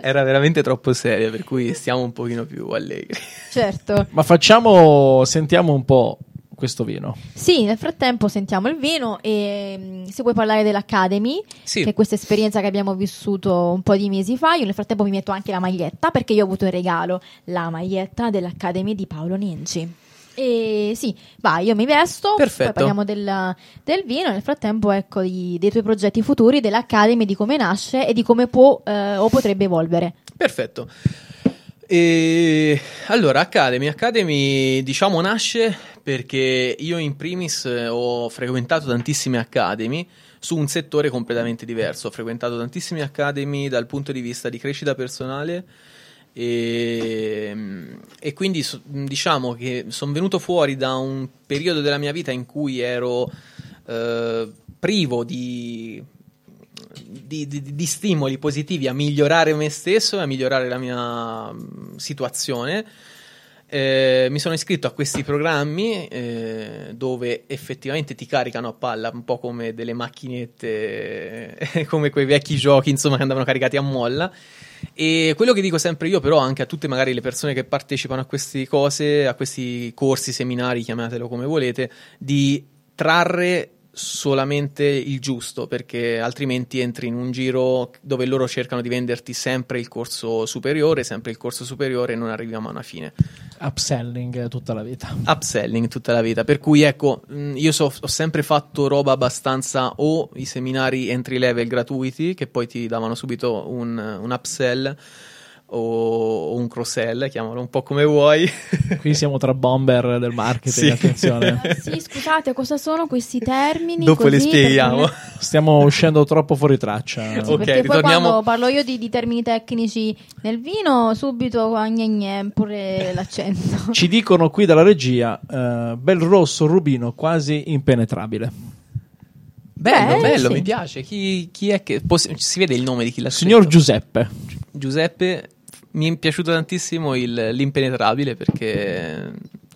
Era veramente troppo seria, per cui stiamo un pochino più allegri. Certo. [LAUGHS] Ma facciamo, sentiamo un po' questo vino. Sì, nel frattempo sentiamo il vino e mm, se vuoi parlare dell'Academy, sì. che è questa esperienza che abbiamo vissuto un po' di mesi fa, io nel frattempo mi metto anche la maglietta perché io ho avuto in regalo la maglietta dell'Academy di Paolo Nenci. E sì, vai, io mi vesto, Perfetto. poi parliamo del, del vino. Nel frattempo, ecco, di, dei tuoi progetti futuri, dell'Academy, di come nasce e di come può eh, o potrebbe evolvere. Perfetto. E allora, Academy, Academy diciamo nasce perché io in primis ho frequentato tantissime Academy su un settore completamente diverso. Ho frequentato tantissime Academy dal punto di vista di crescita personale e, e, quindi diciamo che sono venuto fuori da un periodo della mia vita in cui ero eh, privo di, di, di, di, stimoli positivi a migliorare me stesso e a migliorare la mia situazione. Eh, mi sono iscritto a questi programmi eh, dove effettivamente ti caricano a palla un po' come delle macchinette, [LAUGHS] come quei vecchi giochi insomma che andavano caricati a molla e quello che dico sempre io, però, anche a tutte magari le persone che partecipano a queste cose, a questi corsi, seminari, chiamatelo come volete, di trarre solamente il giusto perché altrimenti entri in un giro dove loro cercano di venderti sempre il corso superiore, sempre il corso superiore e non arriviamo a una fine. Upselling tutta la vita. Upselling tutta la vita. Per cui ecco, io so, ho sempre fatto roba abbastanza o i seminari entry level gratuiti che poi ti davano subito un, un upsell o un cross-sell, chiamalo un po' come vuoi. [LAUGHS] Qui siamo tra bomber del marketing, sì. attenzione. Ah, [LAUGHS] sì, scusate, cosa sono questi termini? Dopo li spieghiamo. Stiamo uscendo troppo fuori traccia. Sì, ok, perché ritorniamo... poi quando parlo io di, di, termini tecnici nel vino, subito gne gne, pure [LAUGHS] l'accento. Ci dicono qui dalla regia, uh, bel rosso rubino quasi impenetrabile. Bello, Beh, bello, sì. mi piace. Chi, chi è che... Poss- si vede il nome di chi l'ha scritto? Signor Giuseppe. Giuseppe mi è piaciuto tantissimo il, l'impenetrabile perché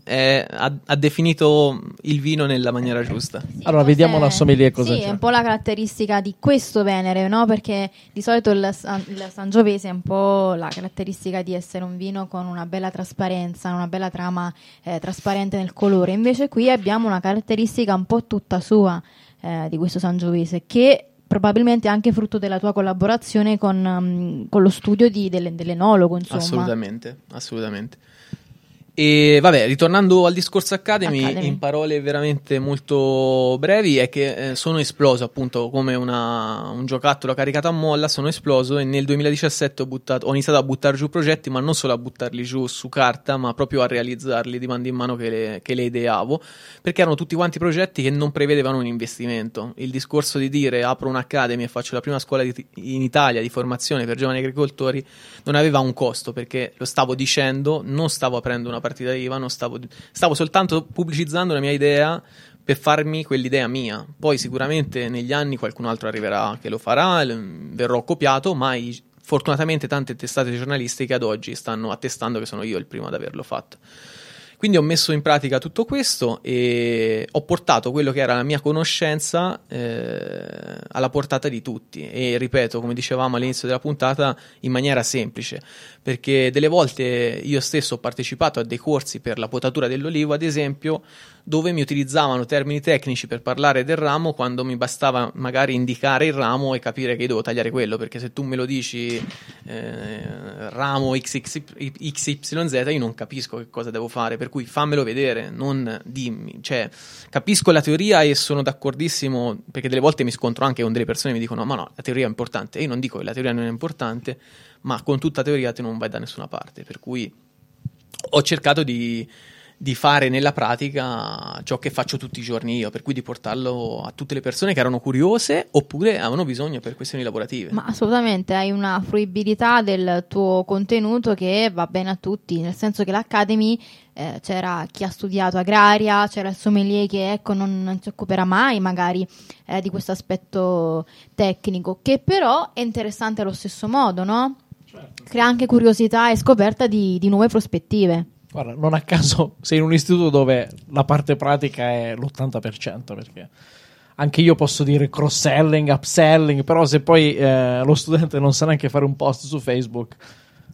è, ha, ha, definito il vino nella maniera giusta. Sì, allora, vediamo la sommelier cosa sì, c'è. è un po' la caratteristica di questo Venere, no? Perché di solito il, il Sangiovese è un po' la caratteristica di essere un vino con una bella trasparenza, una bella trama eh, trasparente nel colore. Invece qui abbiamo una caratteristica un po' tutta sua eh, di questo Sangiovese che probabilmente anche frutto della tua collaborazione con, um, con lo studio di, delle, dell'enologo, insomma. Assolutamente, assolutamente. E vabbè, ritornando al discorso Academy, Academy, in parole veramente molto brevi, è che eh, sono esploso appunto come una, un giocattolo caricato a molla, sono esploso e nel 2017 ho, buttato, ho, iniziato a buttare giù progetti, ma non solo a buttarli giù su carta, ma proprio a realizzarli di mano in mano che le, che le ideavo, perché erano tutti quanti progetti che non prevedevano un investimento. Il discorso di dire apro un'Academy e faccio la prima scuola di, in Italia di formazione per giovani agricoltori non aveva un costo, perché lo stavo dicendo, non stavo aprendo una partita IVA, non stavo, stavo soltanto pubblicizzando la mia idea per farmi quell'idea mia. Poi sicuramente negli anni qualcun altro arriverà che lo farà, verrò copiato, mai fortunatamente tante testate giornalistiche ad oggi stanno attestando che sono io il primo ad averlo fatto. Quindi ho messo in pratica tutto questo e ho portato quello che era la mia conoscenza eh, alla portata di tutti. E ripeto, come dicevamo all'inizio della puntata, in maniera semplice, perché delle volte io stesso ho partecipato a dei corsi per la potatura dell'olivo, ad esempio, dove mi utilizzavano termini tecnici per parlare del ramo quando mi bastava magari indicare il ramo e capire che io devo tagliare quello, perché se tu me lo dici eh, ramo XYZ io non capisco che cosa devo fare, per cui fammelo vedere, non dimmi, cioè capisco la teoria e sono d'accordissimo perché delle volte mi scontro anche con delle persone che mi dicono ma no, la teoria è importante, e io non dico che la teoria non è importante, ma con tutta teoria tu non vai da nessuna parte, per cui ho cercato di di fare nella pratica ciò che faccio tutti i giorni io, per cui di portarlo a tutte le persone che erano curiose oppure avevano bisogno per questioni lavorative. Ma assolutamente hai una fruibilità del tuo contenuto che va bene a tutti, nel senso che l'Academy eh, c'era chi ha studiato agraria, c'era il sommelier che ecco, non, non si occuperà mai magari eh, di questo aspetto tecnico, che però è interessante allo stesso modo, no? Certo. Crea anche curiosità e scoperta di, di nuove prospettive. Guarda, non a caso sei in un istituto dove la parte pratica è l'80%, perché anche io posso dire cross-selling, upselling, però se poi eh, lo studente non sa neanche fare un post su Facebook,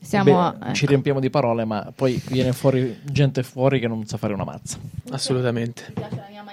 siamo, Beh, ecco. ci riempiamo di parole, ma poi viene fuori gente fuori che non sa fare una mazza. Assolutamente.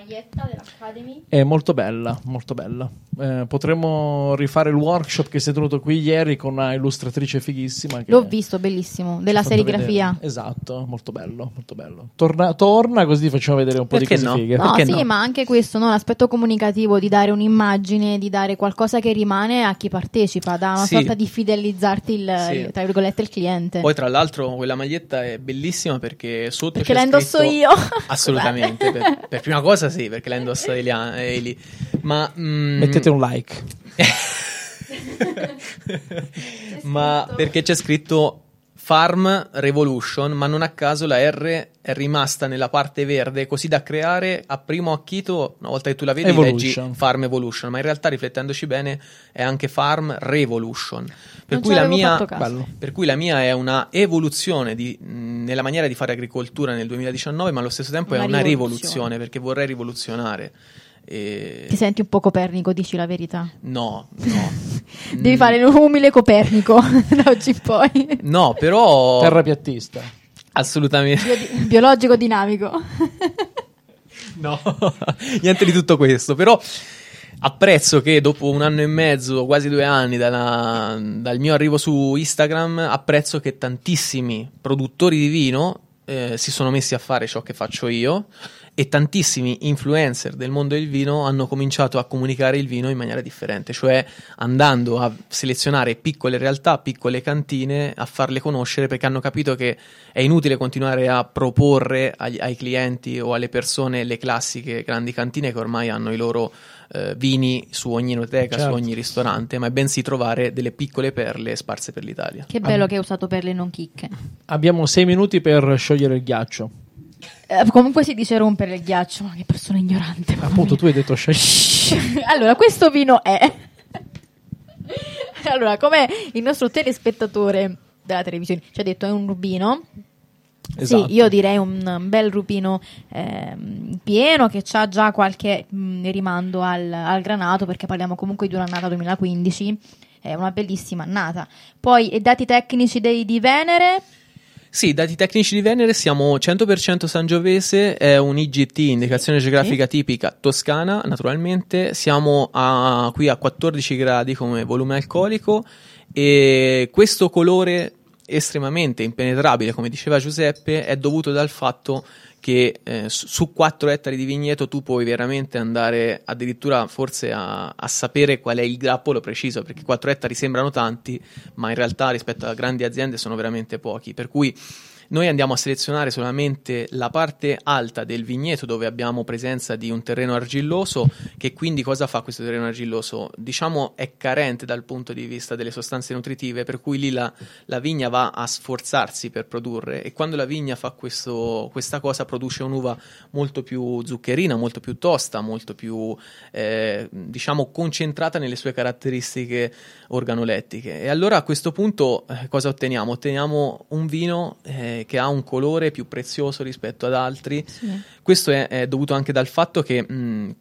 Maglietta dell'Academy. È molto bella, molto bella. Eh, potremmo rifare il workshop che si è tenuto qui ieri con una illustratrice fighissima. L'ho visto, bellissimo, della serigrafia. Vedere. Esatto, molto bello, molto bello. Torna, torna così facciamo vedere un po' Perché di cose no? fighe. No, Perché sì, no? ma anche questo, no? l'aspetto comunicativo di dare un'immagine, di dare qualcosa che rimane a chi partecipa, da una Sì. sorta di fidelizzarti il, Sì. tra virgolette, il cliente. Poi tra l'altro quella maglietta è bellissima perché sotto Perché la indosso io. [LAUGHS] Assolutamente, per, per prima cosa sì, perché la indossa Elia- Eli. Ma mm, Mettete un like. [LAUGHS] ma perché c'è scritto Farm Revolution, ma non a caso la R è rimasta nella parte verde, così da creare a primo acchito, una volta che tu la vedi, Evolution. leggi Farm Evolution, ma in realtà riflettendoci bene è anche Farm Revolution. Per Non cui, la mia, fatto caso. Bello. per cui la mia è una evoluzione di- nella maniera di fare agricoltura nel 2019, ma allo stesso tempo Una è una rivoluzione. rivoluzione perché vorrei rivoluzionare. E- Ti senti un po' Copernico, dici la verità. No, no. [LAUGHS] Devi Mm, fare l'umile Copernico [LAUGHS] da oggi in poi. No, però Terrapiattista. assolutamente Bio- biologico dinamico. [LAUGHS] no. Niente di tutto questo, però apprezzo che dopo un anno e mezzo, quasi due anni dalla- dal mio arrivo su Instagram, apprezzo che tantissimi produttori di vino eh, si sono messi a fare ciò che faccio io e tantissimi influencer del mondo del vino hanno cominciato a comunicare il vino in maniera differente, cioè andando a selezionare piccole realtà, piccole cantine, a farle conoscere perché hanno capito che è inutile continuare a proporre agli- ai clienti o alle persone le classiche grandi cantine che ormai hanno i loro eh, vini su ogni enoteca, Certo. su ogni ristorante, ma è bensì trovare delle piccole perle sparse per l'Italia. Che bello che hai usato per le non chicche. Abbiamo sei minuti per sciogliere il ghiaccio. Eh, comunque si dice rompere il ghiaccio, ma che persona ignorante. Appunto, mia. tu hai detto sciogliere. [LAUGHS] allora, questo vino è. [LAUGHS] allora, come il nostro telespettatore della televisione ci ha detto, è un rubino. Esatto. Sì, io direi un bel rubino ehm, pieno che ha già qualche mh, rimando al, al granato, perché parliamo comunque di un'annata 2015. È una bellissima annata. Poi, i dati tecnici dei, di Venere. Sì, dati tecnici di Venere siamo 100% Sangiovese, è un IGT, indicazione geografica tipica toscana, naturalmente. Siamo a- qui a 14 gradi come volume alcolico e questo colore estremamente impenetrabile, come diceva Giuseppe, è dovuto dal fatto che eh, su- su 4 ettari di vigneto tu puoi veramente andare addirittura forse a, a sapere qual è il grappolo preciso, perché 4 ettari sembrano tanti, ma in realtà rispetto a grandi aziende sono veramente pochi. Per cui noi andiamo a selezionare solamente la parte alta del vigneto dove abbiamo presenza di un terreno argilloso, che quindi cosa fa questo terreno argilloso? Diciamo è carente dal punto di vista delle sostanze nutritive, per cui lì la, la vigna va a sforzarsi per produrre e quando la vigna fa questo, questa cosa produce un'uva molto più zuccherina, molto più tosta, molto più eh, diciamo concentrata nelle sue caratteristiche organolettiche. E allora a questo punto eh, cosa otteniamo? Otteniamo un vino eh, che ha un colore più prezioso rispetto ad altri. Sì. Questo è, è dovuto anche dal fatto che mh,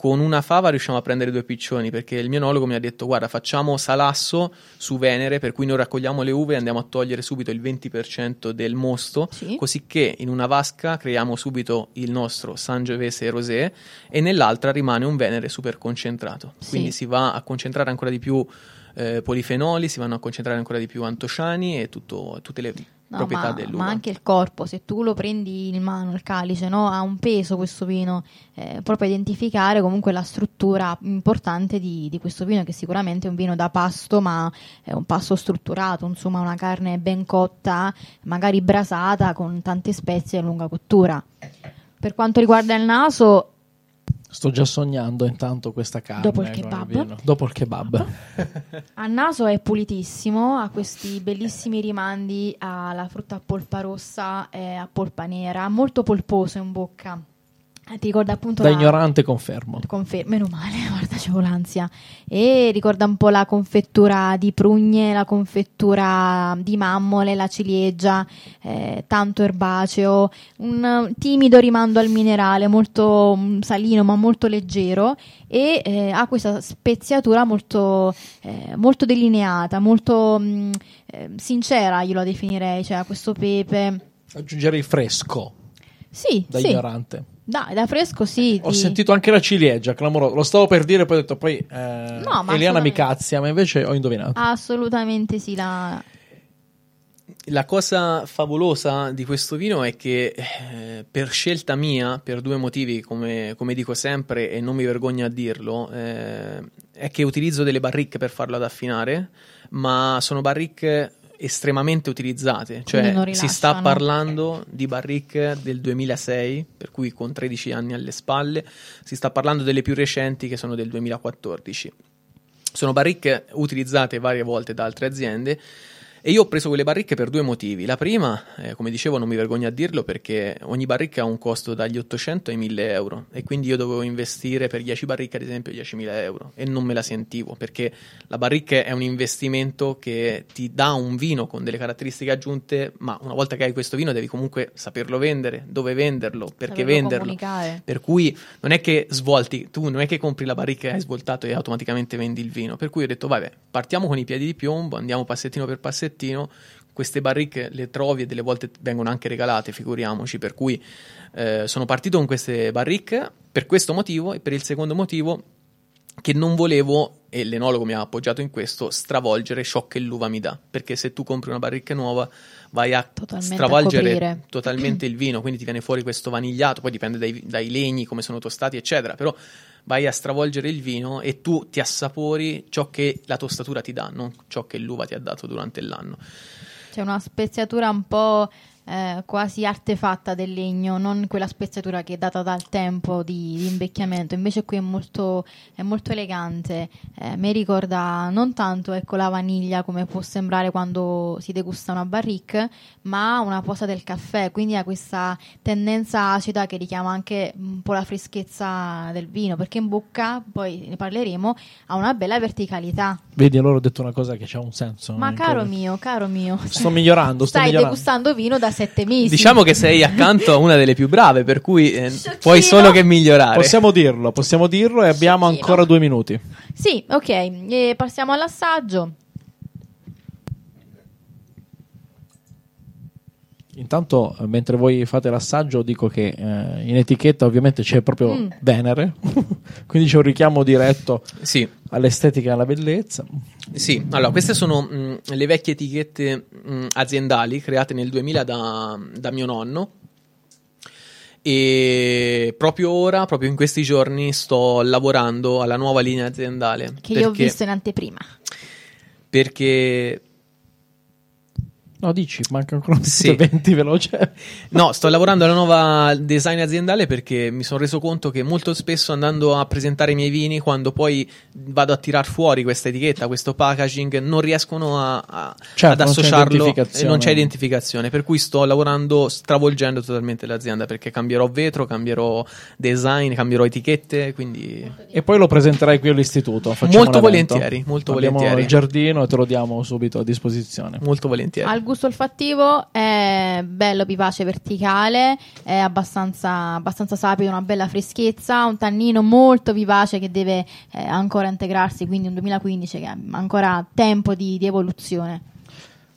con una fava riusciamo a prendere due piccioni perché il mio enologo mi ha detto guarda facciamo salasso su Venere per cui noi raccogliamo le uve e andiamo a togliere subito il 20% del mosto Sì. così che in una vasca creiamo subito il nostro Sangiovese Rosé e nell'altra rimane un Venere super concentrato Sì. quindi si va a concentrare ancora di più eh, polifenoli, si vanno a concentrare ancora di più antociani e tutto- tutte le No, proprietà ma, dell'uva. ma anche il corpo, se tu lo prendi in mano, il calice, no? ha un peso questo vino, eh, proprio a identificare comunque la struttura importante di, di questo vino, che sicuramente è un vino da pasto, ma è un pasto strutturato, insomma una carne ben cotta, magari brasata, con tante spezie a lunga cottura. Per quanto riguarda il naso, Sto già sognando intanto questa carne. Dopo il kebab. Dopo il kebab. A naso è pulitissimo, ha questi bellissimi rimandi alla frutta a polpa rossa e a polpa nera, molto polposo in bocca. Ti ricorda appunto Da la... ignorante confermo. Confer- meno male, [LAUGHS] guarda, c'avevo l'ansia. E ricorda un po' la confettura di prugne, la confettura di mammole, la ciliegia, eh, tanto erbaceo, un timido rimando al minerale, molto mm, salino ma molto leggero e eh, ha questa speziatura molto, eh, molto delineata, molto mm, eh, sincera, io la definirei, cioè questo pepe. Aggiungerei fresco Sì, da sì. ignorante. Dai, da fresco sì. Ho ti- sentito anche la ciliegia, clamoroso. Lo stavo per dire, poi ho detto, poi eh, No, ma Eliana mi cazzia, ma invece ho indovinato. Assolutamente sì, la... La cosa favolosa di questo vino è che eh, per scelta mia, per due motivi, come, come dico sempre e non mi vergogno a dirlo, eh, è che utilizzo delle barricche per farlo ad affinare, ma sono barricche estremamente utilizzate, cioè si sta parlando di barricche del 2006, per cui con 13 anni alle spalle, si sta parlando delle più recenti che sono del 2014. Sono barricche utilizzate varie volte da altre aziende e io ho preso quelle barricche per due motivi. La prima, eh, come dicevo, non mi vergogno a dirlo perché ogni barricca ha un costo dagli 800 ai 1000 euro e quindi io dovevo investire per 10 barricche, ad esempio, 10.000 euro e non me la sentivo perché la barricca è un investimento che ti dà un vino con delle caratteristiche aggiunte, ma una volta che hai questo vino devi comunque saperlo vendere, dove venderlo, perché saperlo venderlo. comunicare. Per cui non è che svolti, tu non è che compri la barricca e hai svoltato e automaticamente vendi il vino. Per cui ho detto, vabbè, partiamo con i piedi di piombo, andiamo passettino per passettino. Queste barricche le trovi e delle volte vengono anche regalate, figuriamoci. Per cui eh, sono partito con queste barricche per questo motivo e per il secondo motivo che non volevo, e l'enologo mi ha appoggiato in questo, stravolgere ciò che l'uva mi dà. Perché se tu compri una barricca nuova vai a Totalmente a stravolgere coprire. [CLEARS THROAT] totalmente il vino, quindi ti viene fuori questo vanigliato, poi dipende dai, dai legni, come sono tostati, eccetera. Però vai a stravolgere il vino e tu ti assapori ciò che la tostatura ti dà, non ciò che l'uva ti ha dato durante l'anno. C'è una speziatura un po' eh, quasi artefatta del legno, non quella speziatura che è data dal tempo di, di invecchiamento. Invece qui è molto, è molto elegante. Eh, mi ricorda non tanto ecco, la vaniglia come può sembrare quando si degusta una barrique, ma una posa del caffè. Quindi ha questa tendenza acida che richiama anche un po' la freschezza del vino, perché in bocca, poi ne parleremo, ha una bella verticalità. Vedi, allora ho detto una cosa che ha un senso. Ma caro mio, caro mio, Sto migliorando, sto stai migliorando. degustando vino da sette mesi. Diciamo che sei accanto a una delle più brave, per cui eh, puoi solo che migliorare. Possiamo dirlo, possiamo dirlo e abbiamo Sciocchino. ancora due minuti. Sì, ok, e passiamo all'assaggio. Intanto, eh, mentre voi fate l'assaggio, dico che eh, in etichetta ovviamente c'è proprio Mm. Venere, [LAUGHS] quindi c'è un richiamo diretto Sì, all'estetica e alla bellezza. Sì, allora queste sono mh, le vecchie etichette mh, aziendali create nel 2000 da, da mio nonno e proprio ora, proprio in questi giorni, sto lavorando alla nuova linea aziendale. Che io ho perché- visto in anteprima. Perché No, dici, manca ancora un Sì. 20 veloce. [LAUGHS] No, sto lavorando alla nuova design aziendale perché mi sono reso conto che molto spesso andando a presentare i miei vini, quando poi vado a tirar fuori questa etichetta, questo packaging, non riescono a, a- Certo, ad non associarlo identificazione. e non c'è identificazione. Per cui sto lavorando stravolgendo totalmente l'azienda perché cambierò vetro, cambierò design, cambierò etichette, quindi E poi lo presenterai qui all'istituto. facciamo Molto volentieri, molto Abbiamo volentieri. il giardino e te lo diamo subito a disposizione. molto volentieri. Al gusto olfattivo è bello, vivace, verticale, è abbastanza, abbastanza sapido, una bella freschezza, un tannino molto vivace che deve eh, ancora integrarsi, quindi un 2015 che ha ancora tempo di, di evoluzione.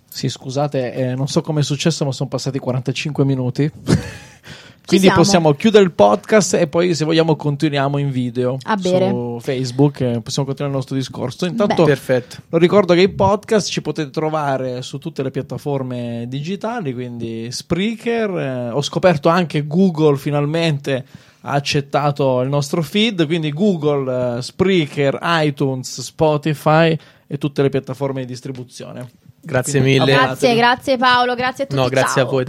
Sì, scusate, eh, non so come è successo, ma sono passati 45 minuti. [LAUGHS] Quindi siamo. possiamo chiudere il podcast e poi, se vogliamo, continuiamo in video A bere. su Facebook. eh, possiamo continuare il nostro discorso. Intanto, Beh. Perfetto. lo ricordo che i podcast ci potete trovare su tutte le piattaforme digitali, quindi Spreaker. eh, ho scoperto anche Google finalmente ha accettato il nostro feed, quindi Google, eh, Spreaker, iTunes, Spotify e tutte le piattaforme di distribuzione. Grazie Quindi mille. Grazie, grazie Paolo, grazie a tutti. No, grazie ciao. a voi.